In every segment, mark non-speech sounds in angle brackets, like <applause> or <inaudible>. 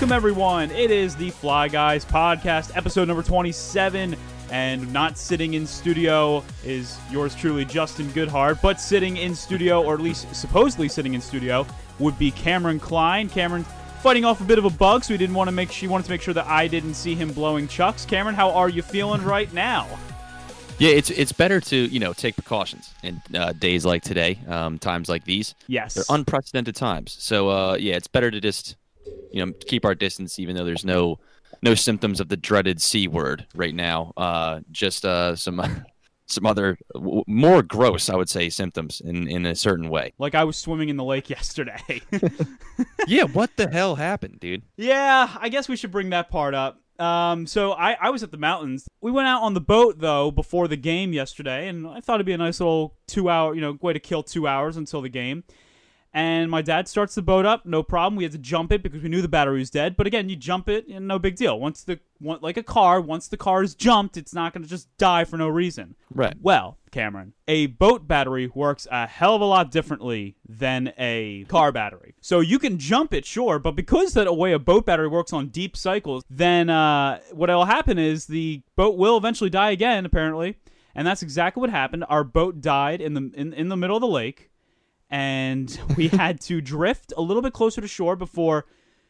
Welcome, everyone. It is the Fly Guys podcast, episode number 27. And not sitting in studio is yours truly, Justin Goodhart. But sitting in studio, or at least supposedly sitting in studio, would be Cameron Klein. Cameron fighting off a bit of a bug, so he didn't want to make. She wanted to make sure that I didn't see him blowing chucks. Cameron, how are you feeling right now? Yeah, it's it's better to you know take precautions in uh, days like today, um, times like these. Yes, they're unprecedented times. So uh, yeah, it's better to just you know keep our distance, even though there's no no symptoms of the dreaded c word right now. Uh, just uh, some <laughs> some other w- more gross, I would say, symptoms in in a certain way. Like I was swimming in the lake <laughs> yesterday. <laughs> yeah, what the hell happened, dude? Yeah, I guess we should bring that part up. Um, so I, I was at the mountains. We went out on the boat though before the game yesterday, and I thought it'd be a nice little two hour, you know, way to kill two hours until the game. And my dad starts the boat up, no problem. We had to jump it because we knew the battery was dead. But again, you jump it, and no big deal. Once the like a car, once the car is jumped, it's not going to just die for no reason. Right. Well, Cameron, a boat battery works a hell of a lot differently than a car battery. So you can jump it, sure, but because that way a boat battery works on deep cycles, then uh, what will happen is the boat will eventually die again, apparently. And that's exactly what happened. Our boat died in the in, in the middle of the lake and we had to drift a little bit closer to shore before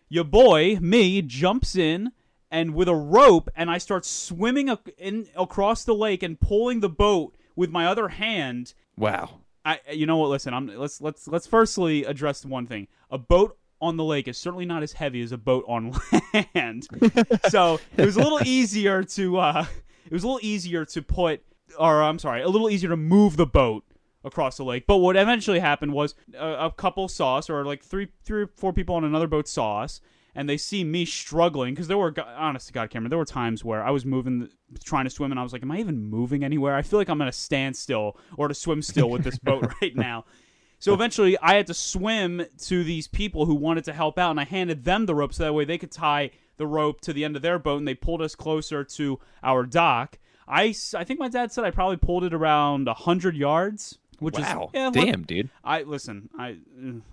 your boy me jumps in and with a rope and I start swimming in across the lake and pulling the boat with my other hand. Wow. I you know what listen, I'm let's let's let's firstly address one thing. A boat on the lake is certainly not as heavy as a boat on <laughs> land. <laughs> so, it was a little easier to uh it was a little easier to put or I'm sorry, a little easier to move the boat across the lake. But what eventually happened was a, a, couple saw us, or like three, three or four people on another boat saw us, and they see me struggling because there were, honest to God, Cameron, there were times where I was moving, trying to swim, and I was like, "Am I even moving anywhere? I feel like I'm at a standstill or to swim still with this boat <laughs> right now." So eventually, I had to swim to these people who wanted to help out, and I handed them the rope so that way they could tie the rope to the end of their boat, and they pulled us closer to our dock. I, I think my dad said I probably pulled it around 100 yards which wow. is yeah, damn, dude. I listen. I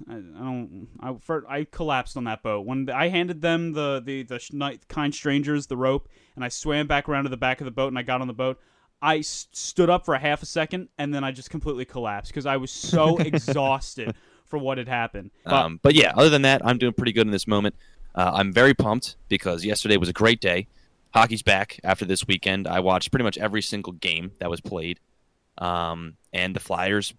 I, I don't. I for, I collapsed on that boat when I handed them the the the kind strangers the rope, and I swam back around to the back of the boat, and I got on the boat. I stood up for a half a second, and then I just completely collapsed because I was so <laughs> exhausted for what had happened. But, um, but yeah, other than that, I'm doing pretty good in this moment. Uh, I'm very pumped because yesterday was a great day. Hockey's back after this weekend. I watched pretty much every single game that was played. Um, and the Flyers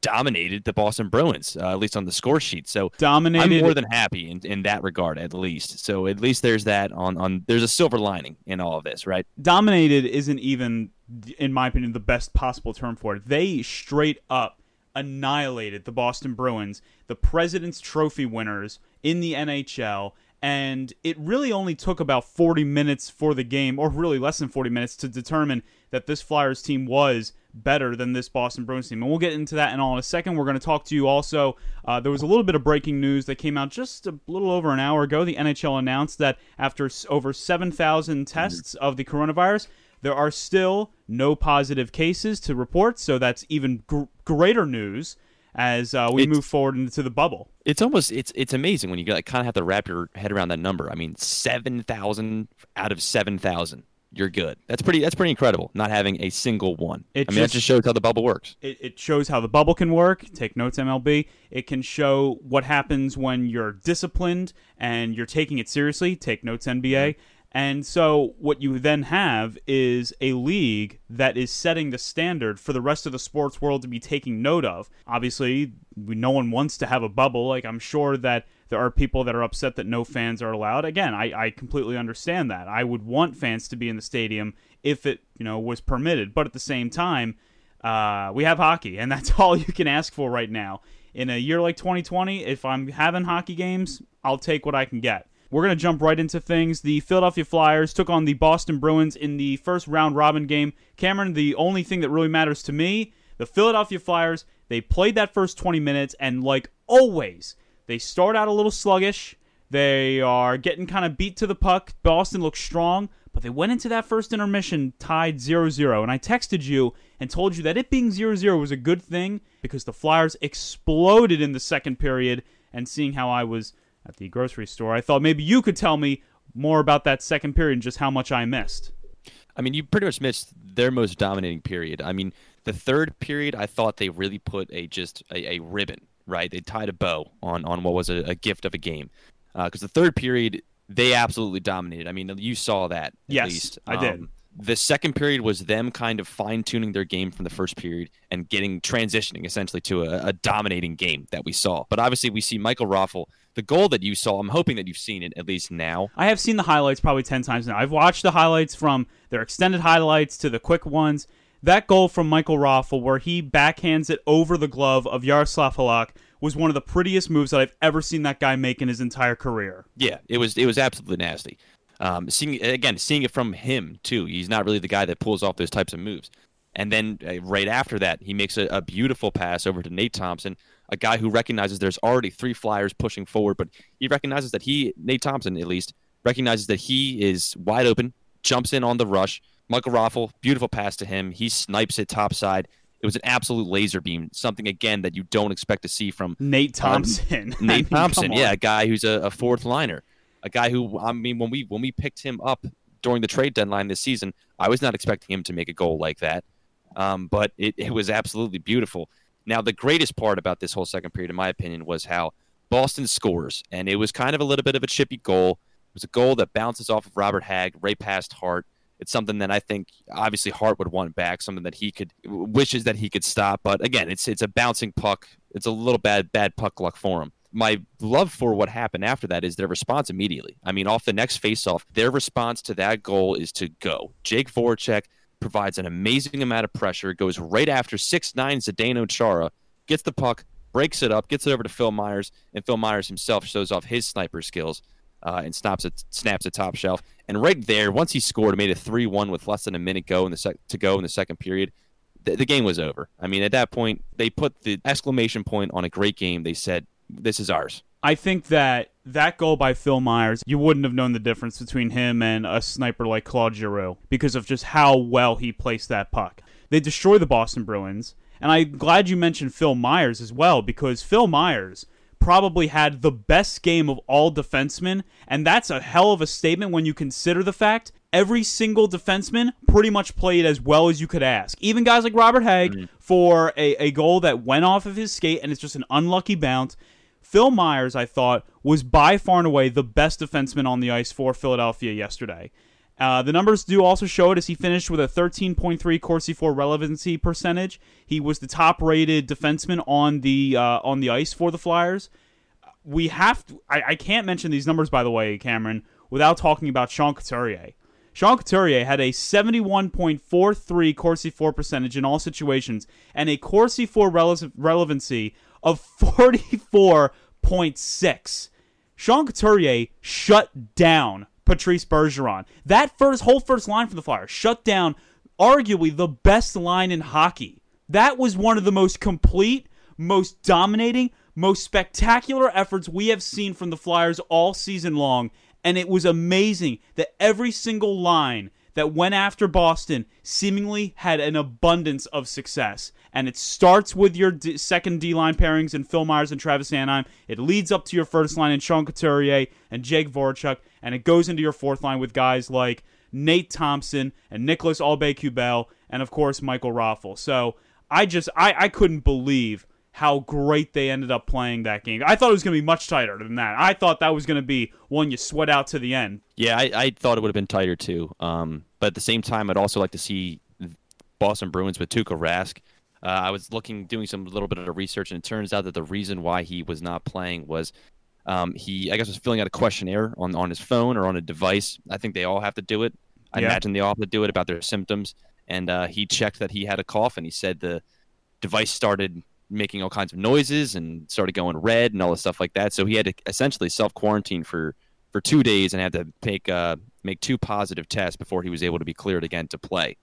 dominated the Boston Bruins, uh, at least on the score sheet. So dominated. I'm more than happy in, in that regard, at least. So at least there's that on on. There's a silver lining in all of this, right? Dominated isn't even, in my opinion, the best possible term for it. They straight up annihilated the Boston Bruins, the President's Trophy winners in the NHL. And it really only took about 40 minutes for the game, or really less than 40 minutes, to determine that this Flyers team was better than this Boston Bruins team. And we'll get into that in all in a second. We're going to talk to you also. Uh, there was a little bit of breaking news that came out just a little over an hour ago. The NHL announced that after over 7,000 tests of the coronavirus, there are still no positive cases to report. So that's even gr- greater news as uh, we it's, move forward into the bubble. It's almost it's it's amazing when you like, kind of have to wrap your head around that number. I mean, seven thousand out of seven thousand you're good. That's pretty. That's pretty incredible. Not having a single one. It I mean, just, that just shows how the bubble works. It, it shows how the bubble can work. Take notes, MLB. It can show what happens when you're disciplined and you're taking it seriously. Take notes, NBA. Mm-hmm. And so, what you then have is a league that is setting the standard for the rest of the sports world to be taking note of. Obviously, no one wants to have a bubble. Like, I'm sure that there are people that are upset that no fans are allowed. Again, I, I completely understand that. I would want fans to be in the stadium if it, you know, was permitted. But at the same time, uh, we have hockey, and <laughs> that's all you can ask for right now. In a year like 2020, if I'm having hockey games, I'll take what I can get. We're going to jump right into things. The Philadelphia Flyers took on the Boston Bruins in the first round robin game. Cameron, the only thing that really matters to me, the Philadelphia Flyers, they played that first 20 minutes, and like always, they start out a little sluggish. They are getting kind of beat to the puck. Boston looks strong, but they went into that first intermission tied 0 0. And I texted you and told you that it being 0 0 was a good thing because the Flyers exploded in the second period. And seeing how I was at the grocery store. I thought maybe you could tell me more about that second period and just how much I missed. I mean, you pretty much missed their most dominating period. I mean, the third period, I thought they really put a just a, a ribbon, right? They tied a bow on on what was a, a gift of a game. Because uh, the third period, they absolutely dominated. I mean, you saw that. At yes, least. I did. Um, the second period was them kind of fine tuning their game from the first period and getting transitioning essentially to a, a, dominating game that we saw. But obviously, we see Michael Raffl, the goal that you saw. I'm hoping that you've seen it at least now. I have seen the highlights probably 10 times now. I've watched the highlights from their extended highlights to the quick ones. That goal from Michael Raffl, where he backhands it over the glove of Yaroslav Halak, was one of the prettiest moves that I've ever seen that guy make in his entire career. Yeah, it was it was absolutely nasty. Um, seeing again, seeing it from him too. He's not really the guy that pulls off those types of moves. And then uh, right after that, he makes a, a, beautiful pass over to Nate Thompson, a guy who recognizes there's already three flyers pushing forward, but he recognizes that he, Nate Thompson at least, recognizes that he is wide open, jumps in on the rush. Michael Raffl, beautiful pass to him. He snipes it topside. It was an absolute laser beam, something again that you don't expect to see from Nate Thompson. <laughs> Um, Nate I mean, Thompson, yeah, a guy who's a, a fourth liner a guy who I mean when we when we picked him up during the trade deadline this season, I was not expecting him to make a goal like that. Um, but it, it was absolutely beautiful. Now the greatest part about this whole second period, in my opinion, was how Boston scores, and it was kind of a little bit of a chippy goal. It was a goal that bounces off of Robert Hagg right past Hart. It's something that I think obviously Hart would want back, something that he could wishes that he could stop. But again, it's it's a bouncing puck. It's a little bad bad puck luck for him my love for what happened after that is their response immediately. I mean, off the next faceoff, their response to that goal is to go. Jake Voracek provides an amazing amount of pressure, goes right after six nine Zdeno Chara, gets the puck, breaks it up, gets it over to Phil Myers, and Phil Myers himself shows off his sniper skills uh, and snaps it, snaps a top shelf. And right there, once he scored, made it three one with less than a minute go in the sec- to go in the second period. The, the game was over. I mean, at that point, they put the exclamation point on a great game. They said, this is ours. I think that that goal by Phil Myers, you wouldn't have known the difference between him and a sniper like Claude Giroux because of just how well he placed that puck. They destroy the Boston Bruins, and I'm glad you mentioned Phil Myers as well because Phil Myers probably had the best game of all defensemen, and that's a hell of a statement when you consider the fact every single defenseman pretty much played as well as you could ask. Even guys like Robert Hagg mm-hmm. for a, a goal that went off of his skate and it's just an unlucky bounce. Phil Myers, I thought, was by far and away the best defenseman on the ice for Philadelphia yesterday. Uh, the numbers do also show it as he finished with a 13.3 Corsi for relevancy percentage. He was the top-rated defenseman on the uh, on the ice for the Flyers. We have to, I, I can't mention these numbers by the way, Cameron, without talking about Sean Couturier. Sean Couturier had a 71.43 Corsi for percentage in all situations and a Corsi for rele- relevancy of 44.6. Sean Couturier shut down Patrice Bergeron. That first whole first line for the Flyers shut down arguably the best line in hockey. That was one of the most complete, most dominating, most spectacular efforts we have seen from the Flyers all season long, and it was amazing that every single line that went after Boston seemingly had an abundance of success. And it starts with your D- second D line pairings in Phil Myers and Travis Sanheim. It leads up to your first line in Sean Couturier and Jake Voracek. And it goes into your fourth line with guys like Nate Thompson and Nicholas Aube-Kubel and, of course, Michael Raffl. So I just, I, I couldn't believe how great they ended up playing that game. I thought it was going to be much tighter than that. I thought that was going to be one you sweat out to the end. Yeah, I, I thought it would have been tighter too. Um, but at the same time, I'd also like to see Boston Bruins with Tuukka Rask. Uh, I was looking, doing some little bit of research, and it turns out that the reason why he was not playing was um, he, I guess, was filling out a questionnaire on on his phone or on a device. I think they all have to do it. I yeah. imagine they all have to do it about their symptoms. And uh, he checked that he had a cough, and he said the device started making all kinds of noises and started going red and all this stuff like that. So he had to essentially self quarantine for for two days and had to make uh, make two positive tests before he was able to be cleared again to play.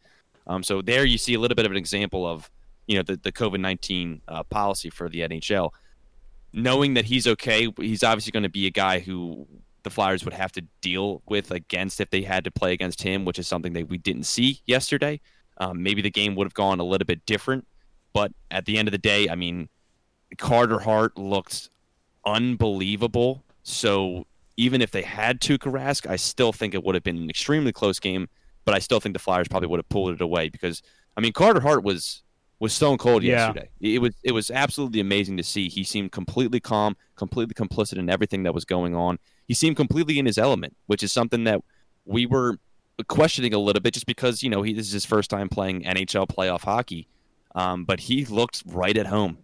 Um, so there you see a little bit of an example of you know the the COVID nineteen uh, policy for the NHL. Knowing that he's okay, he's obviously going to be a guy who the Flyers would have to deal with against if they had to play against him, which is something that we didn't see yesterday. Um, maybe the game would have gone a little bit different but at the end of the day, I mean, Carter Hart looked unbelievable So even if they had Tuukka Rask, I still think it would have been an extremely close game. But I still think the Flyers probably would have pulled it away because I mean Carter Hart was was stone cold Yeah. yesterday. It was it was absolutely amazing to see. He seemed completely calm, completely complicit in everything that was going on. He seemed completely in his element, which is something that we were questioning a little bit just because you know he this is his first time playing NHL playoff hockey. Um, but he looked right at home.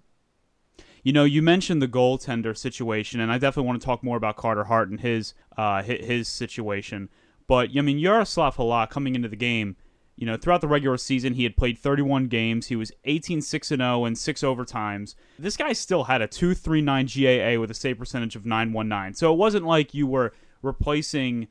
You know, you mentioned the goaltender situation, and I definitely want to talk more about Carter Hart and his uh, his, his situation. But I mean, Yaroslav Halak coming into the game, you know, throughout the regular season, he had played 31 games. He was 18 6 and 0 and six overtimes. This guy still had a 2.39 GAA with a save percentage of 919. So it wasn't like you were replacing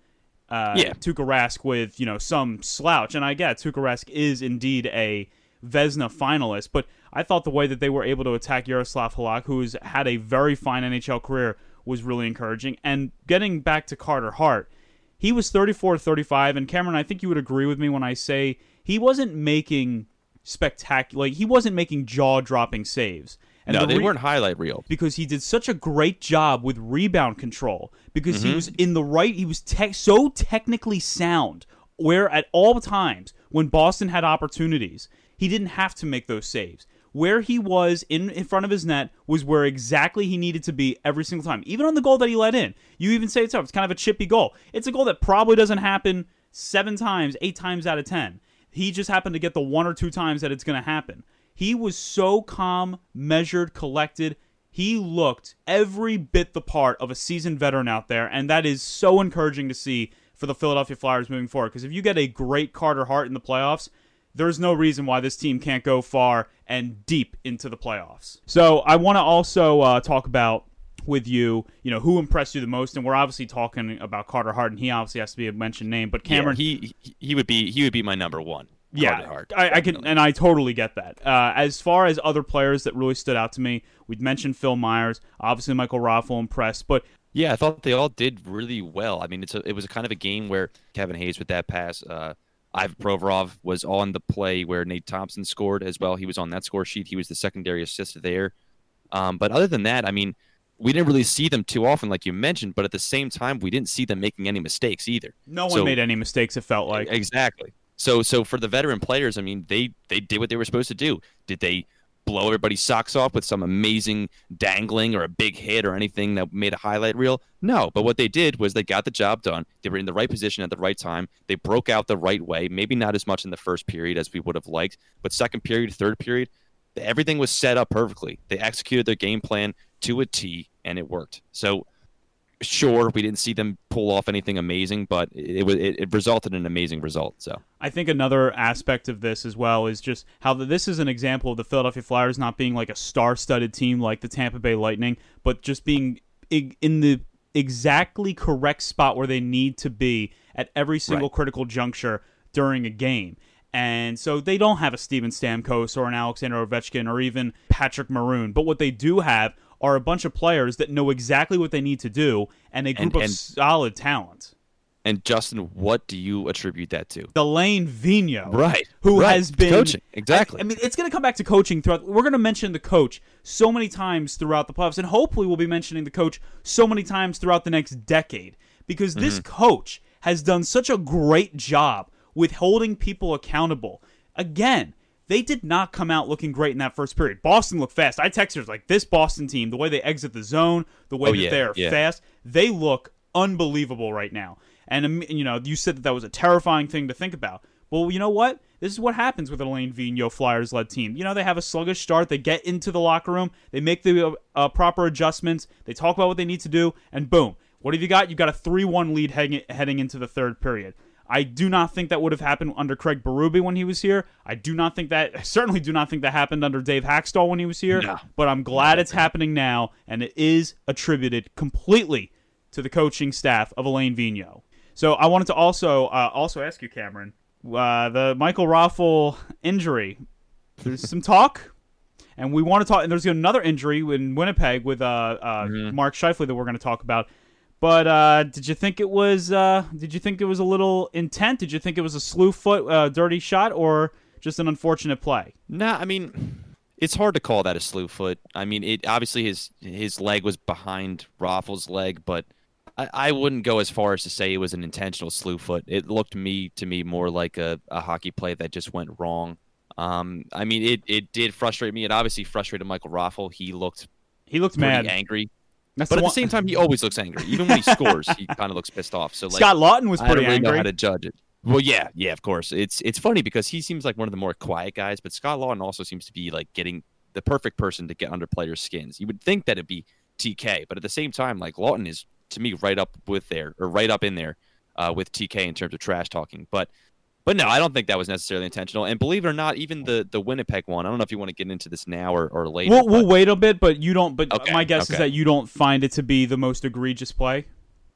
uh, Yeah. Tuukka Rask with you know some slouch. And I get Tuukka Rask is indeed a Vezina finalist, but I thought the way that they were able to attack Yaroslav Halak, who's had a very fine NHL career, was really encouraging. And getting back to Carter Hart, he was 34 35. And Cameron, I think you would agree with me when I say he wasn't making spectacular, like, he wasn't making jaw dropping saves. And no, the they re- weren't highlight reel. because he did such a great job with rebound control because Mm-hmm. he was in the right he was te- so technically sound where at all times when Boston had opportunities he didn't have to make those saves where he was in, in front of his net was where exactly he needed to be every single time. Even on the goal that he let in. You even say it's it's kind of a chippy goal. It's a goal that probably doesn't happen 7 times 8 times out of 10 he just happened to get the one or two times that it's going to happen. He was so calm, measured, collected. He looked every bit the part of a seasoned veteran out there, and that is so encouraging to see for the Philadelphia Flyers moving forward. Because if you get a great Carter Hart in the playoffs, there's no reason why this team can't go far and deep into the playoffs. So I want to also uh, talk about with you, you know, who impressed you the most, and we're obviously talking about Carter Hart, and he obviously has to be a mentioned name. But Cameron, yeah, he he- would be he would be my number one. yeah, Hart, I, I can, and I totally get that. Uh, as far as other players that really stood out to me, we'd mentioned Phil Myers, obviously Michael Raffl impressed, but Yeah, I thought they all did really well. I mean, it's a, it was a kind of a game where Kevin Hayes with that pass, uh, Ivan Provorov was on the play where Nate Thompson scored as well. He was on that score sheet. He was the secondary assist there. Um, but other than that, I mean, we didn't really see them too often, like you mentioned. But at the same time, we didn't see them making any mistakes either. no one So- made any mistakes. It felt like exactly. So so for the veteran players, I mean, they they did what they were supposed to do. Did they blow everybody's socks off with some amazing dangling or a big hit or anything that made a highlight reel? No, but what they did was they got the job done. They were in the right position at the right time. They broke out the right way. Maybe not as much in the first period as we would have liked, but second period, third period, everything was set up perfectly. They executed their game plan to a T and it worked. So sure, we didn't see them pull off anything amazing, but it was it, it resulted in an amazing result. So I think another aspect of this as well is just how the, this is an example of the Philadelphia Flyers not being like a star-studded team like the Tampa Bay Lightning, but just being in the exactly correct spot where they need to be at every single Right. critical juncture during a game. And so they don't have a Steven Stamkos or an Alexander Ovechkin or even Patrick Maroon, but what they do have are a bunch of players that know exactly what they need to do and a group And- of and- solid talent. And Justin, what do you attribute that to? Alain Vigneault, Right, who right. has been Coaching, exactly. I, I mean, it's going to come back to coaching throughout. We're going to mention the coach so many times throughout the playoffs, and hopefully, we'll be mentioning the coach so many times throughout the next decade because this Mm-hmm. coach has done such a great job with holding people accountable. Again. They did not come out looking great in that first period. Boston looked fast. I texted her, like this Boston team, the way they exit the zone, the way Oh, that yeah, they are yeah. fast, they look unbelievable right now. And um, you know, you said that that was a terrifying thing to think about. Well, you know what? This is what happens with an Alain Vigneault Flyers led team. You know, they have a sluggish start. They get into the locker room. They make the uh, uh, proper adjustments. They talk about what they need to do, and boom, what have you got? You've got a three-one lead heading heading into the third period. I do not think that would have happened under Craig Berube when he was here. I do not think that. I <laughs> certainly do not think that happened under Dave Hakstol when he was here. No. But I'm glad it's happening now, and it is attributed completely to the coaching staff of Alain Vigneault. So I wanted to also uh, also ask you, Cameron, uh, the Michael Raffl injury. There's some talk, and we want to talk. And there's another injury in Winnipeg with uh, uh, Mark Scheifele that we're going to talk about. But uh, did you think it was? Uh, did you think it was a little intent? Did you think it was a slew foot, uh, dirty shot, or just an unfortunate play? Nah, I mean, it's hard to call that a slew foot. I mean, it obviously his his leg was behind Raffl's leg, but I, I wouldn't go as far as to say it was an intentional slew foot. It looked me to me more like a, a hockey play that just went wrong. Um, I mean, it, it did frustrate me. It obviously frustrated Michael Raffl. He looked He looked mad. angry, That's but the at one- the same time, he always looks angry. Even when he <laughs> scores, he kind of looks pissed off. So like, Scott Laughton was pretty I don't pretty really know how to judge it. Well, yeah, yeah, of course. It's it's funny because he seems like one of the more quiet guys, but Scott Laughton also seems to be like getting the perfect person to get under players' skins. You would think that it'd be TK, but at the same time, like Laughton is to me right up with there or right up in there uh, with TK in terms of trash talking. But but no, I don't think that was necessarily intentional. And believe it or not, even the the Winnipeg one, I don't know if you want to get into this now or, or later. We'll, we'll wait a bit, but you don't. But Okay, my guess is that you don't find it to be the most egregious play.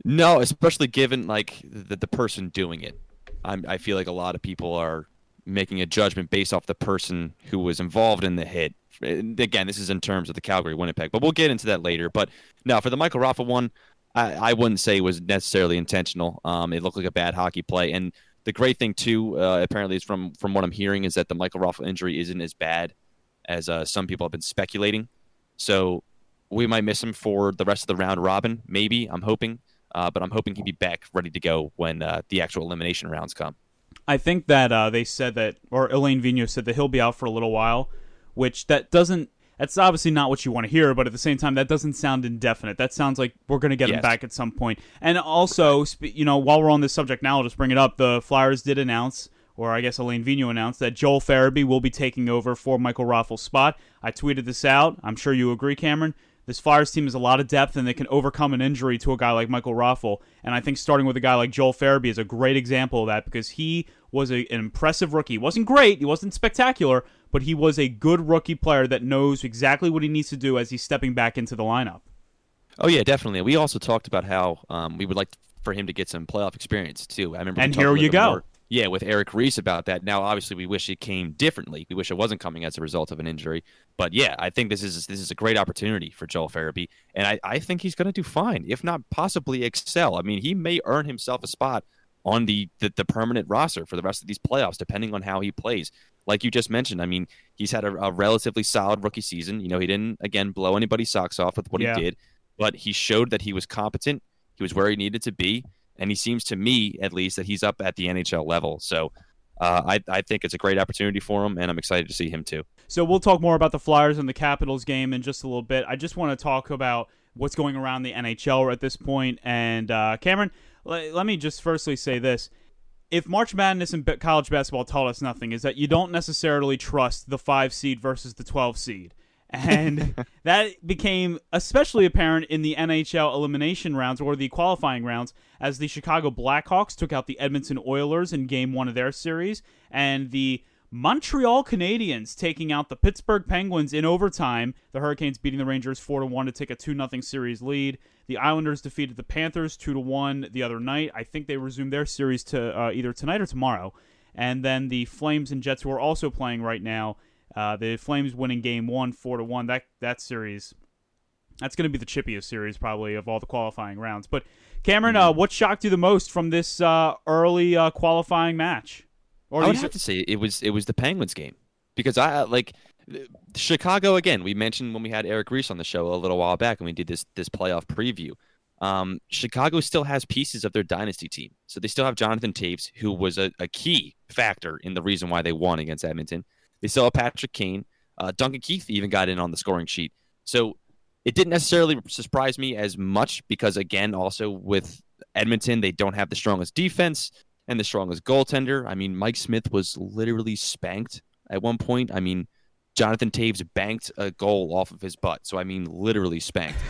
No, especially given like the, the person doing it. I'm, I feel like a lot of people are making a judgment based off the person who was involved in the hit. And again, this is in terms of the Calgary Winnipeg, but we'll get into that later. But no, for the Michael Raffl one, I, I wouldn't say it was necessarily intentional. Um, it looked like a bad hockey play, and the great thing too, uh, apparently, is from from what I'm hearing, is that the Michael Raffl injury isn't as bad as uh, some people have been speculating. So we might miss him for the rest of the round robin. Maybe I'm hoping. Uh, but I'm hoping he'll be back ready to go when uh, the actual elimination rounds come. I think that uh, they said that, or Alain Vigneault said that he'll be out for a little while, which that doesn't. That's obviously not what you want to hear, but at the same time, that doesn't sound indefinite. That sounds like we're going to get him back at some point. And also, you know, while we're on this subject now, I'll just bring it up. The Flyers did announce, or I guess Alain Vigneault announced, that Joel Farabee will be taking over for Michael Raffl's spot. I tweeted this out. I'm sure you agree, Cameron. This Flyers team has a lot of depth, and they can overcome an injury to a guy like Michael Raffl. And I think starting with a guy like Joel Farabee is a great example of that because he was a, an impressive rookie. He wasn't great, he wasn't spectacular, but he was a good rookie player that knows exactly what he needs to do as he's stepping back into the lineup. Oh yeah, definitely. We also talked about how um, we would like for him to get some playoff experience too. I remember. And here you go. more- yeah, with Eric Reese about that. Now, obviously, we wish it came differently. We wish it wasn't coming as a result of an injury. But yeah, I think this is this is a great opportunity for Joel Farabee, and I, I think he's going to do fine, if not possibly excel. I mean, he may earn himself a spot on the, the the permanent roster for the rest of these playoffs, depending on how he plays. Like you just mentioned, I mean, he's had a, a relatively solid rookie season. You know, he didn't again blow anybody's socks off with what Yeah. he did, but he showed that he was competent. He was where he needed to be, and he seems to me, at least, that he's up at the NHL level. So. Uh, I, I think it's a great opportunity for him, and I'm excited to see him too. So we'll talk more about the Flyers and the Capitals game in just a little bit. I just want to talk about what's going around the NHL at this point. And uh, Cameron, let, let me just firstly say this: if March Madness and college basketball taught us nothing, is that you don't necessarily trust the five seed versus the twelve seed. And <laughs> that became especially apparent in the NHL elimination rounds or the qualifying rounds as the Chicago Blackhawks took out the Edmonton Oilers in game one of their series, and the Montreal Canadiens taking out the Pittsburgh Penguins in overtime. The Hurricanes beating the Rangers 4 to 1 to take a 2 0 series lead. The Islanders defeated the Panthers 2 to 1 the other night. I think they resumed their series to uh, either tonight or tomorrow. And then the Flames and Jets who are also playing right now. Uh, the Flames winning game 1 4 to 1. That that series that's going to be the chippiest series probably of all the qualifying rounds. But Cameron, uh, what shocked you the most from this uh, early uh, qualifying match? Or I would have to say it was it was the Penguins game because I like Chicago again. We mentioned when we had Eric Reese on the show a little while back, and we did this this playoff preview. Um, Chicago still has pieces of their dynasty team, so they still have Jonathan Toews, who was a, a key factor in the reason why they won against Edmonton. They still have Patrick Kane. Uh, Duncan Keith even got in on the scoring sheet, so it didn't necessarily surprise me as much because again, also with Edmonton, they don't have the strongest defense and the strongest goaltender. I mean, Mike Smith was literally spanked at one point. I mean, Jonathan Toews banked a goal off of his butt. So I mean, literally spanked. <laughs>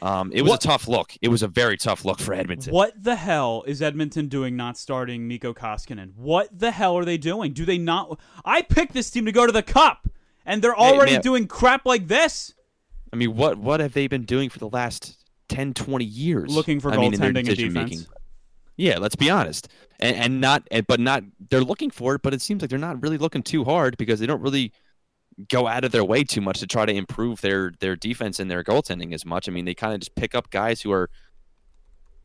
Um, it was What- a tough look. It was a very tough look for Edmonton. What the hell is Edmonton doing not starting Mikko Koskinen? What the hell are they doing? Do they not? I picked this team to go to the Cup, and they're already man. doing crap like this. I mean, what what have they been doing for the last 10, 20 years? Looking for I mean, goaltending and defense. Yeah, let's be honest, and, and not, but not. They're looking for it, but it seems like they're not really looking too hard because they don't really go out of their way too much to try to improve their their defense and their goaltending as much. I mean, they kind of just pick up guys who are,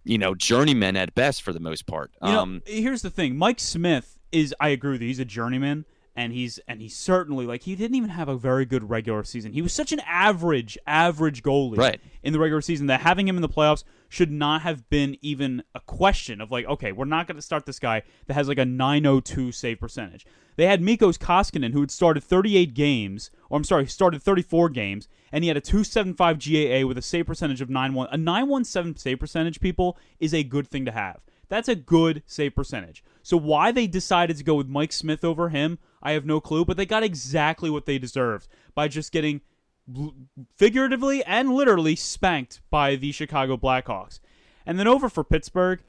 you know, journeymen at best for the most part. You know, um, here's the thing: Mike Smith is. I agree with you. He's a journeyman, and he's and he's certainly like he didn't even have a very good regular season. He was such an average, average goalie Right. in the regular season that having him in the playoffs should not have been even a question of like, okay, we're not going to start this guy that has like a 902 save percentage. They had Mikko Koskinen, who had started 38 games, or I'm sorry, started 34 games, and he had a 275 GAA with a save percentage of 91. A 917 save percentage, people, is a good thing to have. That's a good save percentage. So why they decided to go with Mike Smith over him, I have no clue, but they got exactly what they deserved by just getting figuratively and literally spanked by the Chicago Blackhawks. And then over for Pittsburgh,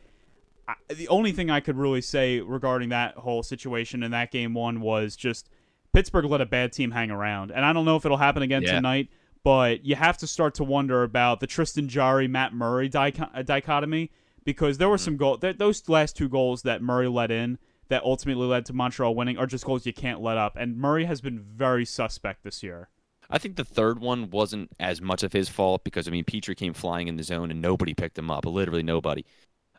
I, the only thing I could really say regarding that whole situation in that game one was just Pittsburgh let a bad team hang around. And I don't know if it'll happen again Yeah. tonight, but you have to start to wonder about the Tristan Jarry Matt Murray uh, dichotomy because there were some goal th- those last two goals that Murray let in that ultimately led to Montreal winning are just goals you can't let up. And Murray has been very suspect this year. I think the third one wasn't as much of his fault because I mean Petry came flying in the zone and nobody picked him up, literally nobody.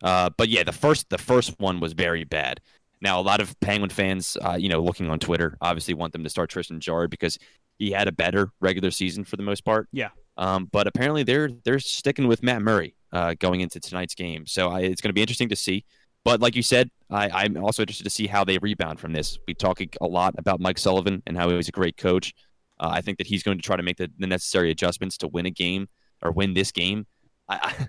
Uh, but yeah, the first the first one was very bad. Now a lot of Penguin fans, uh, you know, looking on Twitter, obviously want them to start Tristan Jarry because he had a better regular season for the most part. Yeah. Um, but apparently they're they're sticking with Matt Murray uh, going into tonight's game, so I, it's going to be interesting to see. But like you said, I, I'm also interested to see how they rebound from this. We talk a lot about Mike Sullivan and how he's a great coach. Uh, I think that he's going to try to make the, the necessary adjustments to win a game or win this game. I,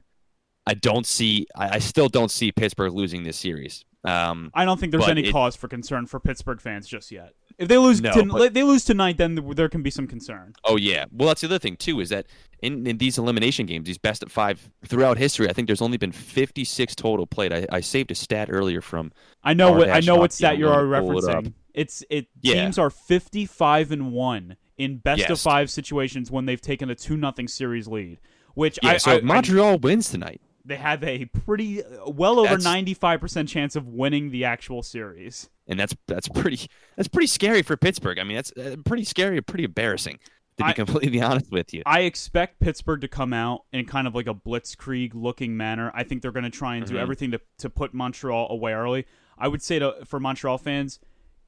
I, <laughs> don't see. I, I still don't see Pittsburgh losing this series. Um, I don't think there's any it- cause for concern for Pittsburgh fans just yet. If they lose, No, to, but- they lose tonight, then there can be some concern. oh yeah. Well, that's the other thing too is that in, in these elimination games, these best of five throughout history, I think there's only been 56 total played. I, I saved a stat earlier from I know what I know what stat you're it referencing. It's it Yeah. teams are 55 and one in best of five situations when they've taken a two nothing series lead. Which yeah. I, so I- if Montreal wins tonight. they have a pretty well over 95 percent chance of winning the actual series. and that's that's pretty that's pretty scary for Pittsburgh. I mean, that's uh, pretty scary, pretty embarrassing to be I- completely <laughs> honest with you. I expect Pittsburgh to come out in kind of like a blitzkrieg looking manner. I think they're going to try and do Mhm. everything to, to put Montreal away early. I would say to for Montreal fans,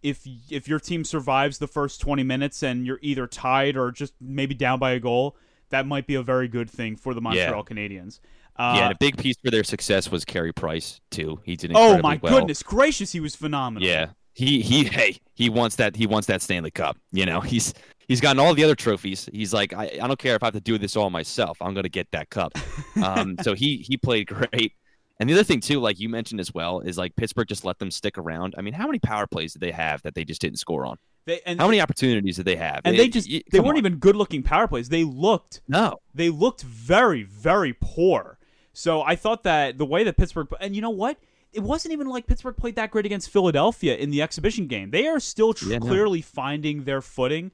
if if your team survives the first 20 minutes and you're either tied or just maybe down by a goal, that might be a very good thing for the Montreal Canadiens. Uh, yeah, and a big piece for their success was Carey Price too. He did oh my well. goodness gracious, he was phenomenal. Yeah, he he hey he wants that he wants that Stanley Cup. You know he's he's gotten all the other trophies. He's like I, I don't care if I have to do this all myself. I'm gonna get that cup. <laughs> um, so he he played great. And the other thing too, like you mentioned as well, is like Pittsburgh just let them stick around. I mean, how many power plays did they have that they just didn't score on? They, and How many opportunities did they have? and It- they just y- they weren't on. even good looking power plays. They looked no. they looked very, very poor. So I thought that the way that Pittsburgh and you know what, it wasn't even like Pittsburgh played that great against Philadelphia in the exhibition game. They are still tr- Yeah, no. clearly finding their footing.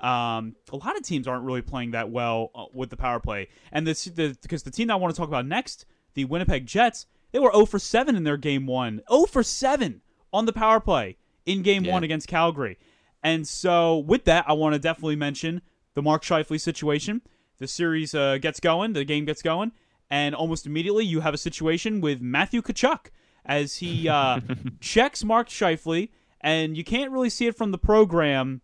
Um, a lot of teams aren't really playing that well uh, with the power play, and this the because the team that I want to talk about next, the Winnipeg Jets, they were 0 for 7 in their game one, 0 for 7 on the power play in game Yeah. one against Calgary. And so, with that, I want to definitely mention the Mark Scheifele situation. The series uh, gets going, the game gets going, and almost immediately you have a situation with Matthew Tkachuk as he uh, <laughs> checks Mark Scheifele, and you can't really see it from the program,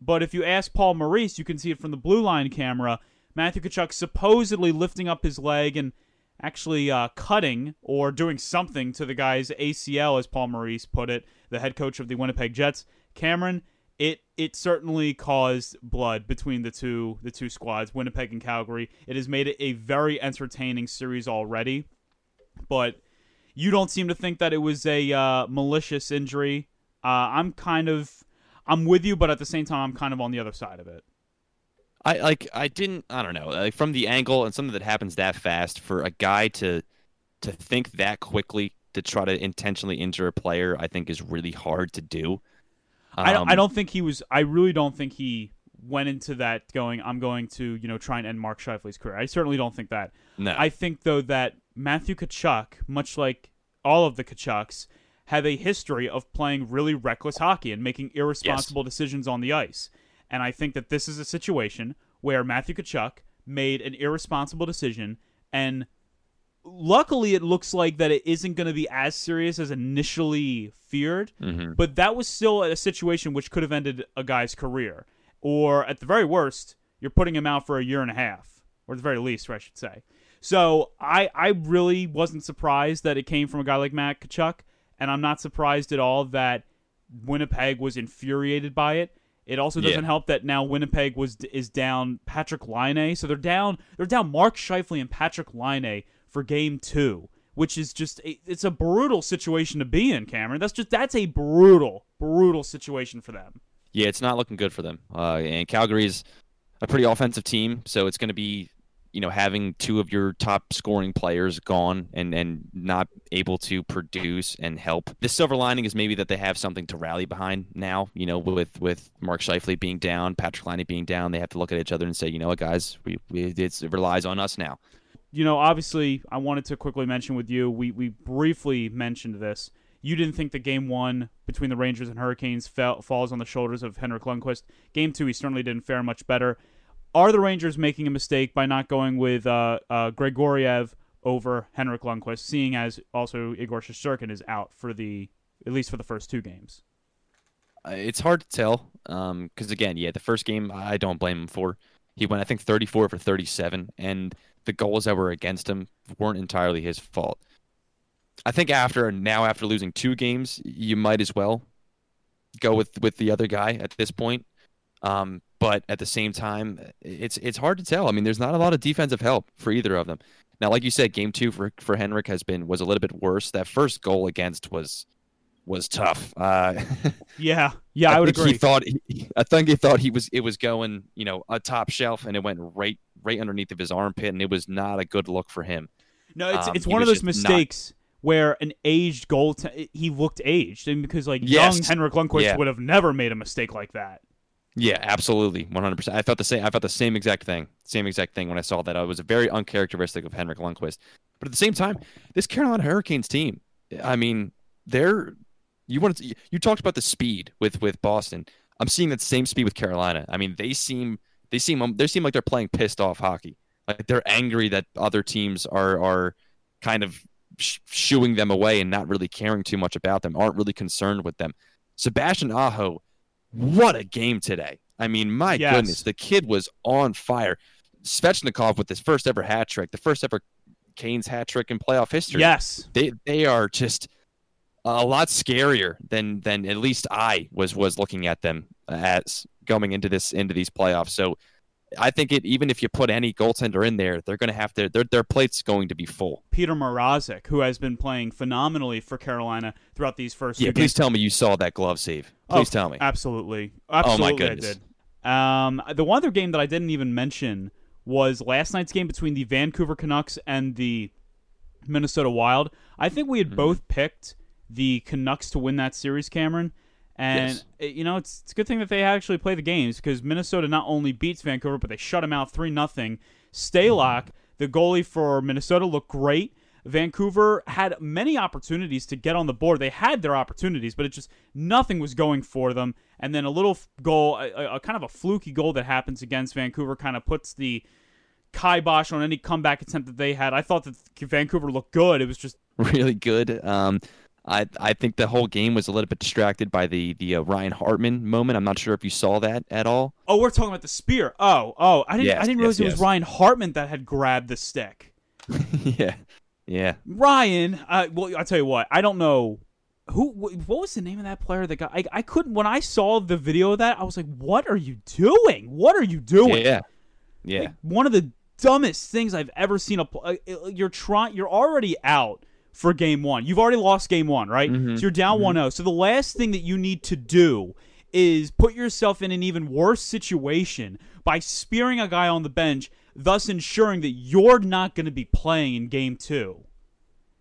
but if you ask Paul Maurice, you can see it from the blue line camera. Matthew Tkachuk supposedly lifting up his leg and actually uh, cutting or doing something to the guy's ACL, as Paul Maurice put it, the head coach of the Winnipeg Jets. Cameron, it it certainly caused blood between the two the two squads, Winnipeg and Calgary. It has made it a very entertaining series already, but you don't seem to think that it was a uh, malicious injury. Uh, I'm kind of I'm with you, but at the same time, I'm kind of on the other side of it. I like I didn't I don't know like from the angle and something that happens that fast for a guy to to think that quickly to try to intentionally injure a player I think is really hard to do. I don't, I Um, don't think he was. I really don't think he went into that going. I'm going to you know try and end Mark Scheifele's career. I certainly don't think that. no. I think though that Matthew Tkachuk, much like all of the Tkachuks, have a history of playing really reckless hockey and making irresponsible decisions on the ice. And I think that this is a situation where Matthew Tkachuk made an irresponsible decision and luckily it looks like that it isn't going to be as serious as initially feared Mhm. but that was still a situation which could have ended a guy's career or at the very worst you're putting him out for a year and a half or at the very least, I should say. So I I really wasn't surprised that it came from a guy like Matt Tkachuk, and I'm not surprised at all that Winnipeg was infuriated by it. It also doesn't Yeah. help that now Winnipeg was is down Patrik Laine, so they're down they're down Mark Scheifele and Patrik Laine for game two, which is just a, it's a brutal situation to be in, Cameron. That's just that's a brutal brutal situation for them. Yeah, it's not looking good for them. Uh, and Calgary's a pretty offensive team, so it's going to be, you know, having two of your top scoring players gone and and not able to produce and help. The silver lining is maybe that they have something to rally behind now. You know, with with Mark Scheifele being down, Patrik Laine being down, they have to look at each other and say, you know what, guys, we, we it's, it relies on us now. you know, obviously, I wanted to quickly mention with you. We we briefly mentioned this. You didn't think that game one between the Rangers and Hurricanes fell, falls on the shoulders of Henrik Lundqvist. Game two, he certainly didn't fare much better. Are the Rangers making a mistake by not going with uh, uh, Georgiev over Henrik Lundqvist, seeing as also Igor Shesterkin is out for the at least for the first two games? Uh, It's hard to tell because again, yeah, the first game I don't blame him for. He went, I think, 34 for 37, and the goals that were against him weren't entirely his fault. I think after now, after losing two games, you might as well go with with the other guy at this point. Um, but at the same time, it's it's hard to tell. I mean, there's not a lot of defensive help for either of them. Now, like you said, game two for for Henrik has been was a little bit worse. That first goal against was was tough. Uh, <laughs> Yeah, yeah, I, would think agree. He thought he, I think he thought he was it was going, you know, a top shelf, and it went right right underneath of his armpit, and it was not a good look for him. No, it's Um, it's one of those just not- mistakes where an aged goal he looked aged, and because like Yes. young Henrik Lundqvist Yeah. would have never made a mistake like that. Yeah, absolutely, one hundred percent. I felt the same. I thought the same exact thing. Same exact thing when I saw that. It was very uncharacteristic of Henrik Lundqvist. But at the same time, this Carolina Hurricanes team, I mean, they're you wanted to, you talked about the speed with with Boston. I'm seeing that same speed with Carolina. I mean, they seem they seem they seem like they're playing pissed off hockey. Like they're angry that other teams are are kind of sh- shooing them away and not really caring too much about them. Aren't really concerned with them. Sebastian Aho, what a game today! I mean, my Yes. goodness, the kid was on fire. Svechnikov with his first ever hat trick, the first ever Canes hat trick in playoff history Yes, they they are just a lot scarier than than at least I was was looking at them as going into this into these playoffs. So I think it even if you put any goaltender in there, they're going to have to their their plate's going to be full. Petr Mrazek, who has been playing phenomenally for Carolina throughout these first Yeah, please games. tell me you saw that glove save. Oh, Please tell me. Absolutely, absolutely, goodness. I did. Um, the one other game that I didn't even mention was last night's game between the Vancouver Canucks and the Minnesota Wild. I think we had Mm-hmm. both picked the Canucks to win that series, Cameron. And Yes. you know, it's, it's a good thing that they actually play the games because Minnesota not only beats Vancouver, but they shut them out three nothing. Stalock, the goalie for Minnesota, looked great. Vancouver had many opportunities to get on the board. They had their opportunities, but it just nothing was going for them. And then a little goal, a, a- a kind of a fluky goal that happens against Vancouver, kind of puts the kibosh on any comeback attempt that they had. I thought that Vancouver looked good. It was just <laughs> really good. Um, I I think the whole game was a little bit distracted by the the uh, Ryan Hartman moment. I'm not sure if you saw that at all. oh, we're talking about the spear. Oh, oh, I didn't Yes, I didn't realize yes, it was yes. Ryan Hartman that had grabbed the stick. <laughs> yeah, yeah. Ryan, uh, well, I'll tell you what. I don't know who. What was the name of that player that got? I, I couldn't. When I saw the video of that, I was like, "What are you doing? What are you doing?" Yeah, yeah. Like, one of the dumbest things I've ever seen. A uh, you're trying. You're already out for game one. You've already lost game one, right? Mm-hmm. So you're down 1-0. So the last thing that you need to do is put yourself in an even worse situation by spearing a guy on the bench, thus ensuring that you're not going to be playing in game two.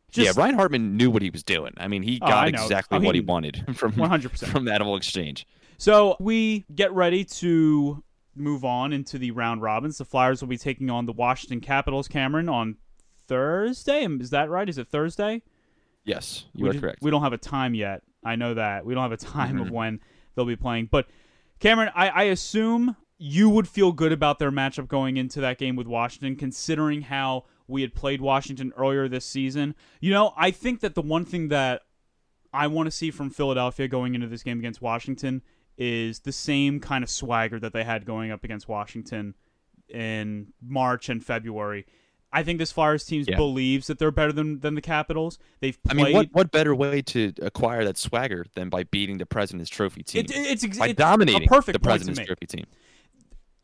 Just yeah, Ryan Hartman knew what he was doing. I mean, he Oh, got exactly I what he wanted from 100%. from that whole exchange. So we get ready to move on into the round robins. The Flyers will be taking on the Washington Capitals, Cameron, on Thursday. Is that right? Is it Thursday? Yes, you we are ju- correct. We don't have a time yet. I know that. We don't have a time of Mhm. when they'll be playing. But Cameron, I, I assume you would feel good about their matchup going into that game with Washington, considering how we had played Washington earlier this season. You know, I think that the one thing that I want to see from Philadelphia going into this game against Washington is the same kind of swagger that they had going up against Washington in March and February. I think this Flyers team Yeah. believes that they're better than, than the Capitals. They've played... I mean, what what better way to acquire that swagger than by beating the President's Trophy team? it, it's ex- by it's dominating a perfect the President's. Trophy team.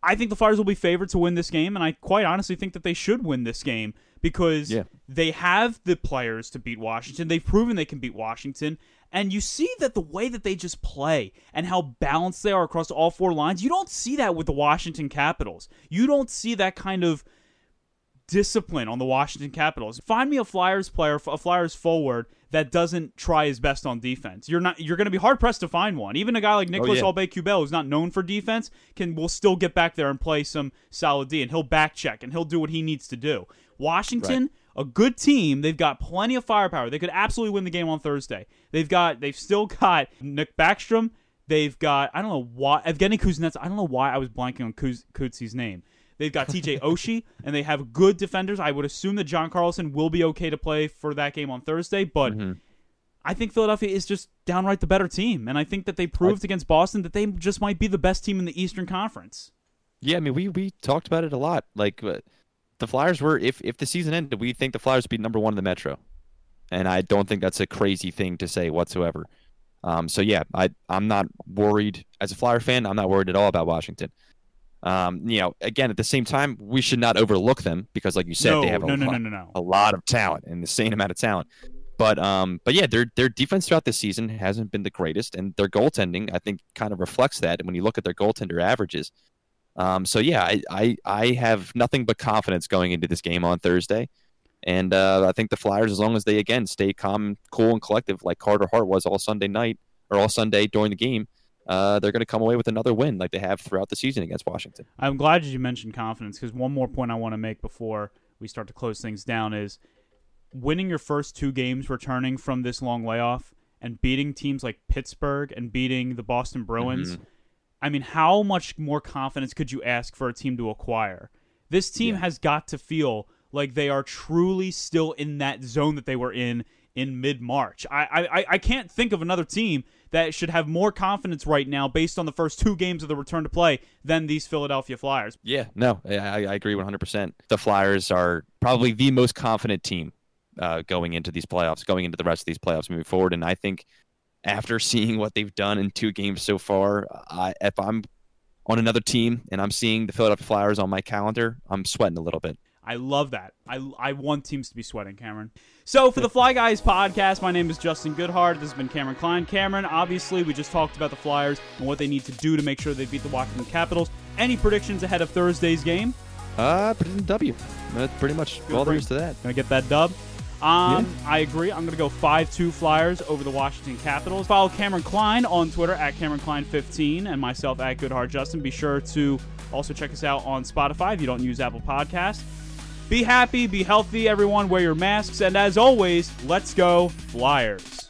I think the Flyers will be favored to win this game, and I quite honestly think that they should win this game because Yeah. they have the players to beat Washington. They've proven they can beat Washington, and you see that the way that they just play and how balanced they are across all four lines, you don't see that with the Washington Capitals. You don't see that kind of discipline on the Washington Capitals. Find me a Flyers player, a Flyers forward that doesn't try his best on defense. You're not. You're going to be hard pressed to find one. Even a guy like oh, Nicholas yeah. Aubé-Kubel, who's not known for defense, can will still get back there and play some solid D, and he'll back check and he'll do what he needs to do. Washington. A good team. They've got plenty of firepower. They could absolutely win the game on Thursday. They've got. They've still got Nick Backstrom. They've got. I don't know why. Evgeny Kuznets. I don't know why I was blanking on Kuz, Kutzy's name. They've got TJ Oshie, and they have good defenders. I would assume that John Carlson will be okay to play for that game on Thursday, but I think Philadelphia is just downright the better team. And I think that they proved against Boston that they just might be the best team in the Eastern Conference. Yeah, I mean, we we talked about it a lot. Like uh, the Flyers were, if if the season ended, we think the Flyers would be number one in the Metro, and I don't think that's a crazy thing to say whatsoever. Um, so yeah, I I'm not worried as a Flyer fan. I'm not worried at all about Washington. Um, you know, again, at the same time, we should not overlook them because, like you said, no, they have a no, no, lot, no, no, no. a lot of talent and the same amount of talent. But um, but yeah, their their defense throughout the season hasn't been the greatest, and their goaltending I think kind of reflects that. When you look at their goaltender averages, um, so yeah, I, I I have nothing but confidence going into this game on Thursday, and uh, I think the Flyers, as long as they again stay calm, cool, and collective, like Carter Hart was all Sunday night or all Sunday during the game, uh, they're going to come away with another win like they have throughout the season against Washington. I'm glad you mentioned confidence because one more point I want to make before we start to close things down is winning your first two games returning from this long layoff and beating teams like Pittsburgh and beating the Boston Bruins. I mean, how much more confidence could you ask for a team to acquire? This team Yeah. has got to feel like they are truly still in that zone that they were in in mid March. I, I I can't think of another team that should have more confidence right now based on the first two games of the return to play than these Philadelphia Flyers. Yeah, no, I, I agree 100%. The Flyers are probably the most confident team uh, going into these playoffs, going into the rest of these playoffs moving forward. And I think after <laughs> seeing what they've done in two games so far, I, if I'm on another team and I'm seeing the Philadelphia Flyers on my calendar, I'm sweating a little bit. I love that. I, I want teams to be sweating, Cameron. So, for the Fly Guys podcast, my name is Justin Goodhart. This has been Cameron Klein. Cameron, obviously, we just talked about the Flyers and what they need to do to make sure they beat the Washington Capitals. Any predictions ahead of Thursday's game? Uh, it W. That's pretty much all there is to that. Gonna get that dub. Um, I agree. I'm gonna go five-two Flyers over the Washington Capitals. Follow Cameron Klein on Twitter at Cameron Klein15 and myself at Goodhart Justin. Be sure to also check us out on Spotify if you don't use Apple Podcasts. Be happy, be healthy, everyone. Wear your masks, and as always, let's go Flyers.